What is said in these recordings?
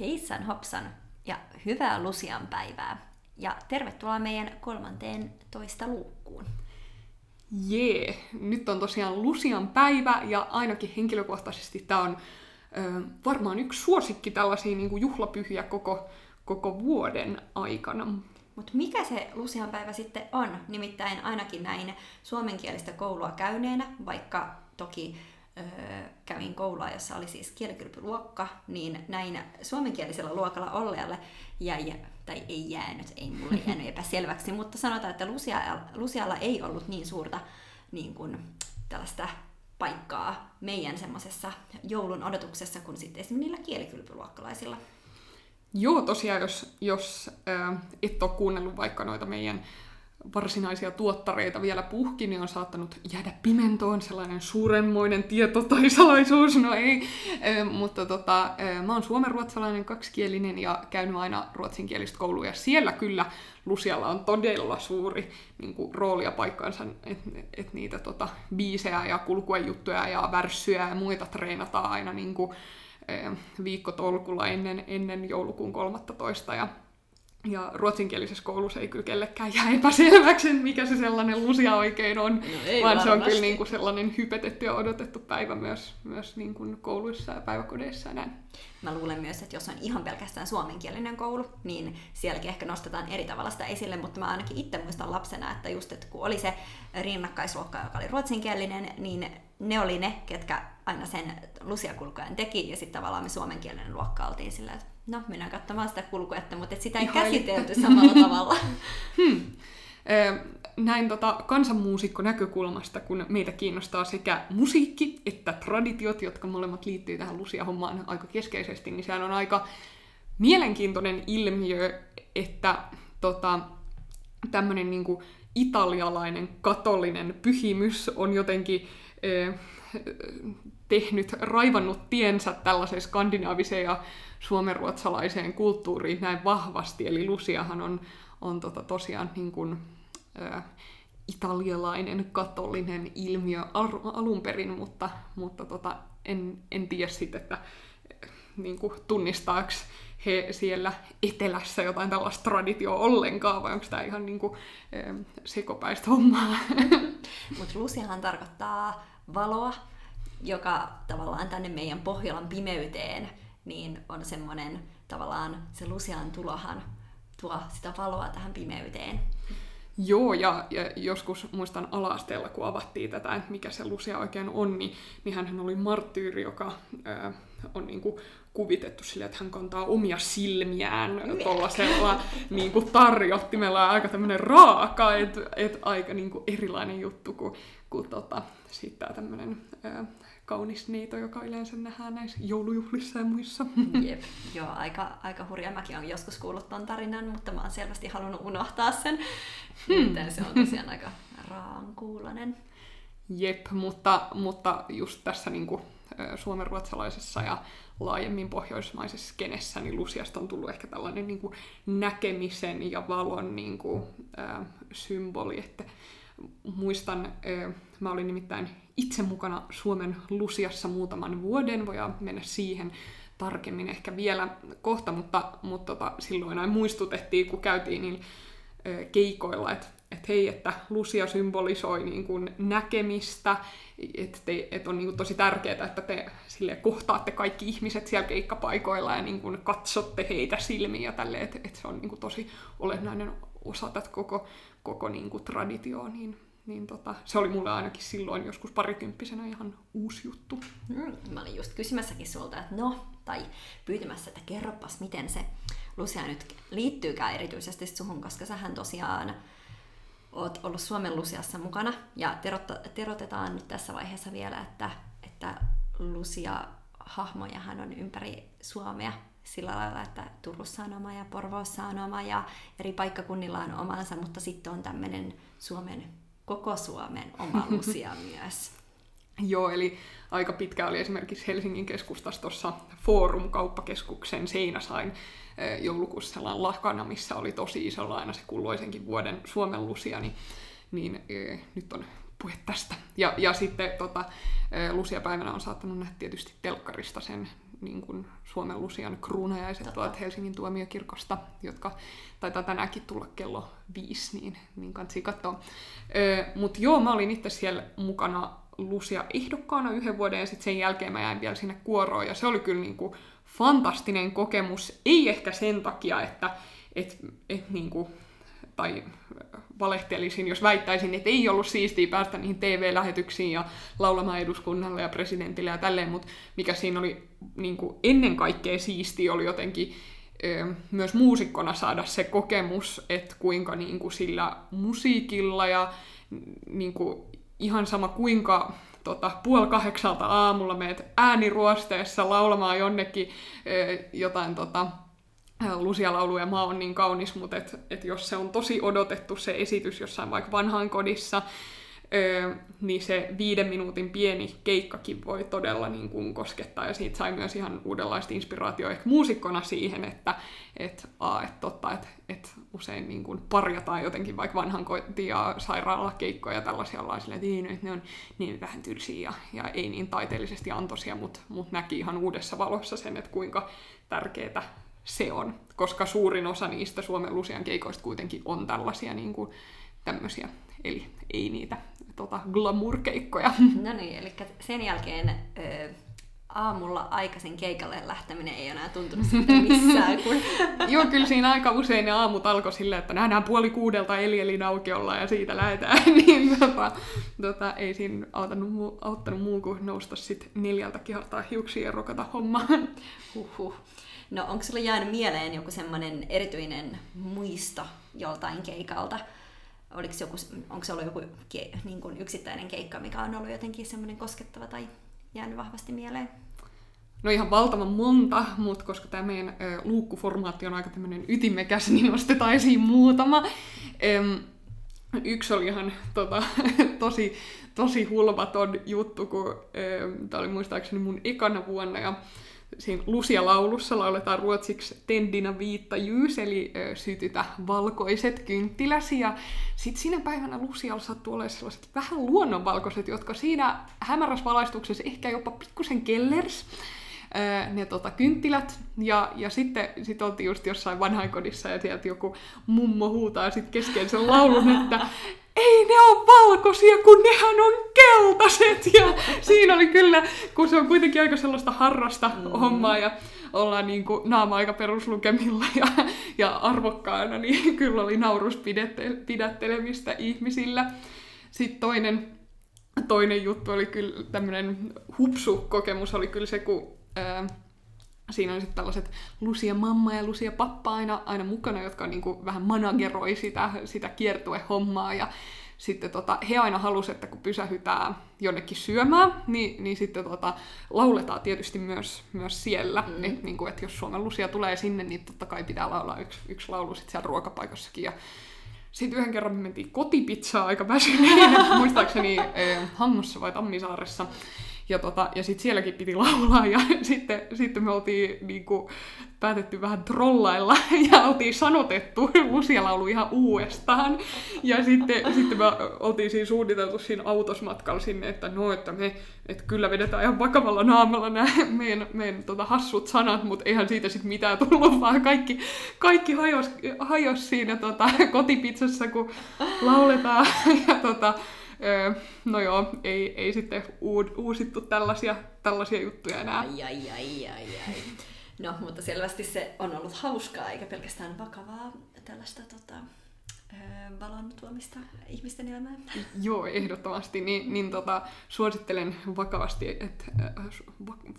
Heissan hopsan ja hyvää Lusian päivää. Ja tervetuloa meidän kolmanteen toista luukkuun. Jee, nyt on tosiaan Lusian päivä ja ainakin henkilökohtaisesti tämä on ö, varmaan yksi suosikki tällaisia niin kuin juhlapyhiä koko, koko vuoden aikana. Mutta mikä se Lusian päivä sitten on? Nimittäin ainakin näin suomenkielistä koulua käyneenä, vaikka toki öö, kävin koulua, jossa oli siis kielikylpyluokka, niin näin suomenkielisellä luokalla ollealle jäi, tai ei jäänyt, ei mulle jäänyt epäselväksi, mutta sanotaan, että Lusia, Lusialla ei ollut niin suurta niin kuin, tällaista paikkaa meidän semmoisessa joulun odotuksessa kuin sitten esimerkiksi niillä kielikylpyluokkalaisilla. Joo, tosiaan, jos, jos äh, et ole kuunnellut vaikka noita meidän varsinaisia tuottareita vielä puhki, niin on saattanut jäädä pimentoon sellainen suurenmoinen tieto tai salaisuus, no ei, e, mutta tota, e, mä oon suomenruotsalainen kaksikielinen ja käynyt aina ruotsinkielistä koulua, ja siellä kyllä Lusialla on todella suuri niin kuin, rooli ja paikkansa, että et niitä tota, biisejä ja kulkuejuttuja ja värssyjä ja muita treenataan aina niin kuin, viikkotolkulla ennen, ennen joulukuun 13. Ja ja ruotsinkielisessä koulussa ei kyllä kellekään jää epäselväksi, mikä se sellainen lusia oikein on, no vaan varmasti. se on kyllä niin kuin sellainen hypetetty ja odotettu päivä myös, myös niin kuin kouluissa ja päiväkodeissa ja näin. Mä luulen myös, että jos on ihan pelkästään suomenkielinen koulu, niin sielläkin ehkä nostetaan eri tavalla sitä esille, mutta mä ainakin itse muistan lapsena, että just että kun oli se rinnakkaisluokka, joka oli ruotsinkielinen, niin ne oli ne, ketkä aina sen lusiakulkojen teki, ja sitten tavallaan me suomenkielinen luokka oltiin sillä, että no, mennään katsomaan sitä kulkuetta, mutta sitä ei Ihan käsitelty samalla tavalla. Hmm. Näin tota, kansanmuusikko näkökulmasta, kun meitä kiinnostaa sekä musiikki että traditiot, jotka molemmat liittyy tähän Lucia-hommaan aika keskeisesti, niin sehän on aika mielenkiintoinen ilmiö, että tota, tämmöinen niinku italialainen katolinen pyhimys on jotenkin eh, tehnyt, raivannut tiensä tällaiseen skandinaaviseen ja suomenruotsalaiseen kulttuuriin näin vahvasti. Eli Lusiahan on, on tota tosiaan niin kuin, ä, italialainen katolinen ilmiö al- alun perin, mutta, mutta tota, en, en tiedä sitten, että niin kuin, tunnistaako he siellä etelässä jotain tällaista traditioa ollenkaan, vai onko tämä ihan niin kuin, sekopäistä hommaa? Mutta Lusiahan tarkoittaa valoa, joka tavallaan tänne meidän Pohjolan pimeyteen niin on semmoinen tavallaan se Lusian tulohan tuo sitä valoa tähän pimeyteen. Joo, ja, ja joskus muistan ala-asteella, kun avattiin tätä, että mikä se Lucia oikein on, niin, niin hän oli marttyyri, joka ää, on niin kuin, kuvitettu sille, että hän kantaa omia silmiään tuollaisella niin kuin tarjottimella, aika tämmöinen raaka, että et aika niin kuin erilainen juttu kuin, kuin tota, sitten tämmöinen kaunis niito, joka yleensä nähdään näissä joulujuhlissa ja muissa. Jep, joo, aika, aika hurja. Mäkin olen joskus kuullut ton tarinan, mutta mä oon selvästi halunnut unohtaa sen. Hmm. se on tosiaan aika raankuulonen. Jep, mutta, mutta just tässä niin kuin, suomenruotsalaisessa ja laajemmin pohjoismaisessa kenessä, niin Lusiasta on tullut ehkä tällainen niin kuin, näkemisen ja valon niin kuin, ää, symboli. Että muistan, ää, mä olin nimittäin itse mukana Suomen Lusiassa muutaman vuoden, voidaan mennä siihen tarkemmin ehkä vielä kohta, mutta, mutta tota, silloin aina muistutettiin, kun käytiin niin keikoilla, että et hei, että Lucia symbolisoi niin kuin näkemistä, että et on niin kuin tosi tärkeää, että te sille kohtaatte kaikki ihmiset siellä keikkapaikoilla ja niin kuin katsotte heitä silmiin ja tälleen, että et se on niin kuin tosi olennainen osa tätä koko, koko niin kuin traditioa, niin niin tota, se oli mulle ainakin silloin joskus parikymppisenä ihan uusi juttu. Mm, mä olin just kysymässäkin sulta, että no, tai pyytämässä, että kerropas, miten se Lucia nyt liittyykään erityisesti suhun, koska sähän tosiaan oot ollut Suomen Lusiassa mukana, ja terotetaan nyt tässä vaiheessa vielä, että, että Lucia-hahmojahan on ympäri Suomea sillä lailla, että Turussa on oma ja Porvoossa on oma ja eri paikkakunnilla on omansa, mutta sitten on tämmöinen Suomen koko Suomen oma Lucia myös. Joo, eli aika pitkä oli esimerkiksi Helsingin keskustassa tuossa Forum-kauppakeskuksen Seinäsain joulukuussa lakana, missä oli tosi isolla aina se kulloisenkin vuoden Suomen lusia, niin, niin e, nyt on puhe tästä. Ja, ja sitten tota, lusiapäivänä on saattanut nähdä tietysti telkkarista sen niin kuin Suomen Lusian kruunajaiset tuolta Helsingin tuomiokirkosta, jotka taitaa tänäänkin tulla kello viisi, niin, niin kansi katsoa. Mutta joo, mä olin itse siellä mukana Lusia ehdokkaana yhden vuoden ja sitten sen jälkeen mä jäin vielä sinne kuoroon ja se oli kyllä niin kuin fantastinen kokemus. Ei ehkä sen takia, että et, et niin kuin, tai valehtelisin, jos väittäisin, että ei ollut siistiä päästä niihin TV-lähetyksiin ja laulamaan eduskunnalle ja presidentille ja tälleen, mutta mikä siinä oli niin kuin ennen kaikkea siistiä oli jotenkin myös muusikkona saada se kokemus, että kuinka niin kuin sillä musiikilla ja niin kuin ihan sama kuinka tota, puoli kahdeksalta aamulla meet ääniruosteessa laulamaan jonnekin jotain tota, lusialauluja. Maa on niin kaunis, mutta et, et jos se on tosi odotettu se esitys jossain vaikka vanhaan kodissa, öö, niin se viiden minuutin pieni keikkakin voi todella niin kuin koskettaa, ja siitä sai myös ihan uudenlaista inspiraatioa ehkä muusikkona siihen, että et, a, et totta, että et usein niin kuin parjataan jotenkin vaikka vanhan koti- ja sairaalakeikkoja ja tällaisia ollaan että ei, ne on niin vähän tylsiä ja, ja ei niin taiteellisesti antoisia, mutta mut näki ihan uudessa valossa sen, että kuinka tärkeää se on, koska suurin osa niistä Suomen Lusian keikoista kuitenkin on tällaisia niin kuin, tämmöisiä, eli ei niitä tota, glamour-keikkoja. No niin, eli sen jälkeen ö, aamulla aikaisin keikalle lähteminen ei enää tuntunut sitten missään. Kun... Joo, kyllä siinä aika usein ne aamut alkoi silleen, että nähdään puoli kuudelta eli eli aukiolla ja siitä lähdetään, niin tota, tota, ei siinä auttanut, auttanut muu kuin nousta sitten neljältä kihartaa hiuksia ja rokata hommaan. Huhhuh. No onko sulla jäänyt mieleen joku semmoinen erityinen muisto joltain keikalta? Oliko joku, onko se ollut joku niin kuin yksittäinen keikka, mikä on ollut jotenkin semmoinen koskettava tai jäänyt vahvasti mieleen? No ihan valtavan monta, mutta koska tämä meidän ö, luukkuformaatti on aika tämmöinen ytimekäs, niin nostetaan esiin muutama. Öm, yksi oli ihan tota, tosi, tosi hulvaton juttu, kun tämä oli muistaakseni mun ekana vuonna, ja siinä Lusia-laulussa lauletaan ruotsiksi Tendina viitta jyys, eli ö, sytytä valkoiset kynttiläsi. Ja sitten siinä päivänä Lusialla sattuu olemaan sellaiset vähän luonnonvalkoiset, jotka siinä hämärässä valaistuksessa ehkä jopa pikkusen kellers ne tota, kynttilät. Ja, ja sitten sit oltiin just jossain vanhainkodissa ja sieltä joku mummo huutaa sitten kesken sen laulun, että ei ne on valkoisia, kun nehän on keltaiset. Ja siinä oli kyllä, kun se on kuitenkin aika sellaista harrasta mm. hommaa ja ollaan niin kuin naama aika peruslukemilla ja, ja arvokkaana, niin kyllä oli nauruspidättelemistä ihmisillä. Sitten toinen, toinen juttu oli kyllä tämmöinen hupsu-kokemus oli kyllä se, kun ää, siinä on sitten tällaiset Lucia mamma ja Lucia pappa aina, aina mukana, jotka niin kuin vähän manageroi sitä, sitä kiertuehommaa. Ja sitten tota, he aina halusivat, että kun pysähytään jonnekin syömään, niin, niin sitten tota, lauletaan tietysti myös, myös siellä. Mm. Että niin kuin, et jos Suomen Lucia tulee sinne, niin totta kai pitää laulaa yksi, yksi laulu sitten siellä ruokapaikassakin. Ja sitten yhden kerran me mentiin kotipizzaa aika väsyneenä, muistaakseni eh, Hangossa vai Tammisaaressa. Ja, tota, ja sitten sielläkin piti laulaa ja sitten, sitten me oltiin niinku, päätetty vähän trollailla ja oltiin sanotettu lusialaulu ihan uudestaan. Ja sitten, sitten me oltiin siinä suunniteltu siinä autosmatkalla sinne, että no, että me että kyllä vedetään ihan vakavalla naamalla nämä meidän, meidän tota, hassut sanat, mutta eihän siitä sitten mitään tullut, vaan kaikki, kaikki hajos, hajos siinä tota, kotipizzassa, kun lauletaan. Ja, tota, Öö, no joo, ei, ei sitten uusittu tällaisia, tällaisia juttuja enää. Ai, ai, ai, ai, ai. No, mutta selvästi se on ollut hauskaa, eikä pelkästään vakavaa tällaista tota, valon tuomista ihmisten elämään. Joo, ehdottomasti. Niin, niin tota, suosittelen vakavasti, että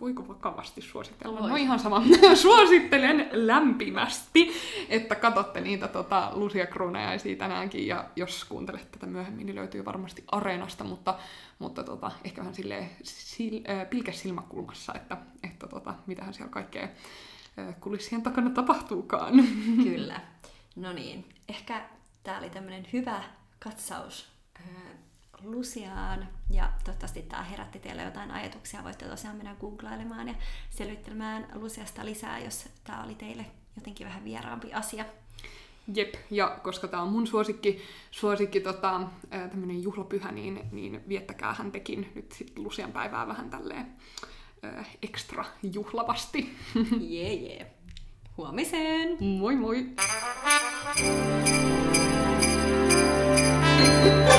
voiko vakavasti suositella? Voi. No ihan sama. suosittelen lämpimästi, että katsotte niitä tota, Lucia Kruunajaisia tänäänkin, ja jos kuuntelette tätä myöhemmin, niin löytyy varmasti Areenasta, mutta, mutta tota, ehkä vähän silleen sil, äh, pilkäs silmäkulmassa, että, että tota, mitähän siellä kaikkea kulissien takana tapahtuukaan. Kyllä. No niin, ehkä tämä oli tämmöinen hyvä katsaus Luciaan. Ja toivottavasti tämä herätti teille jotain ajatuksia. Voitte tosiaan mennä googlailemaan ja selvittelemään Luciasta lisää, jos tämä oli teille jotenkin vähän vieraampi asia. Jep, ja koska tämä on mun suosikki, suosikki tota, tämmöinen juhlapyhä, niin, niin viettäkää hän tekin nyt sit Lucian päivää vähän tälleen äh, ekstra juhlavasti. Jee, yeah, jee. Yeah. Huomiseen! Moi moi! Música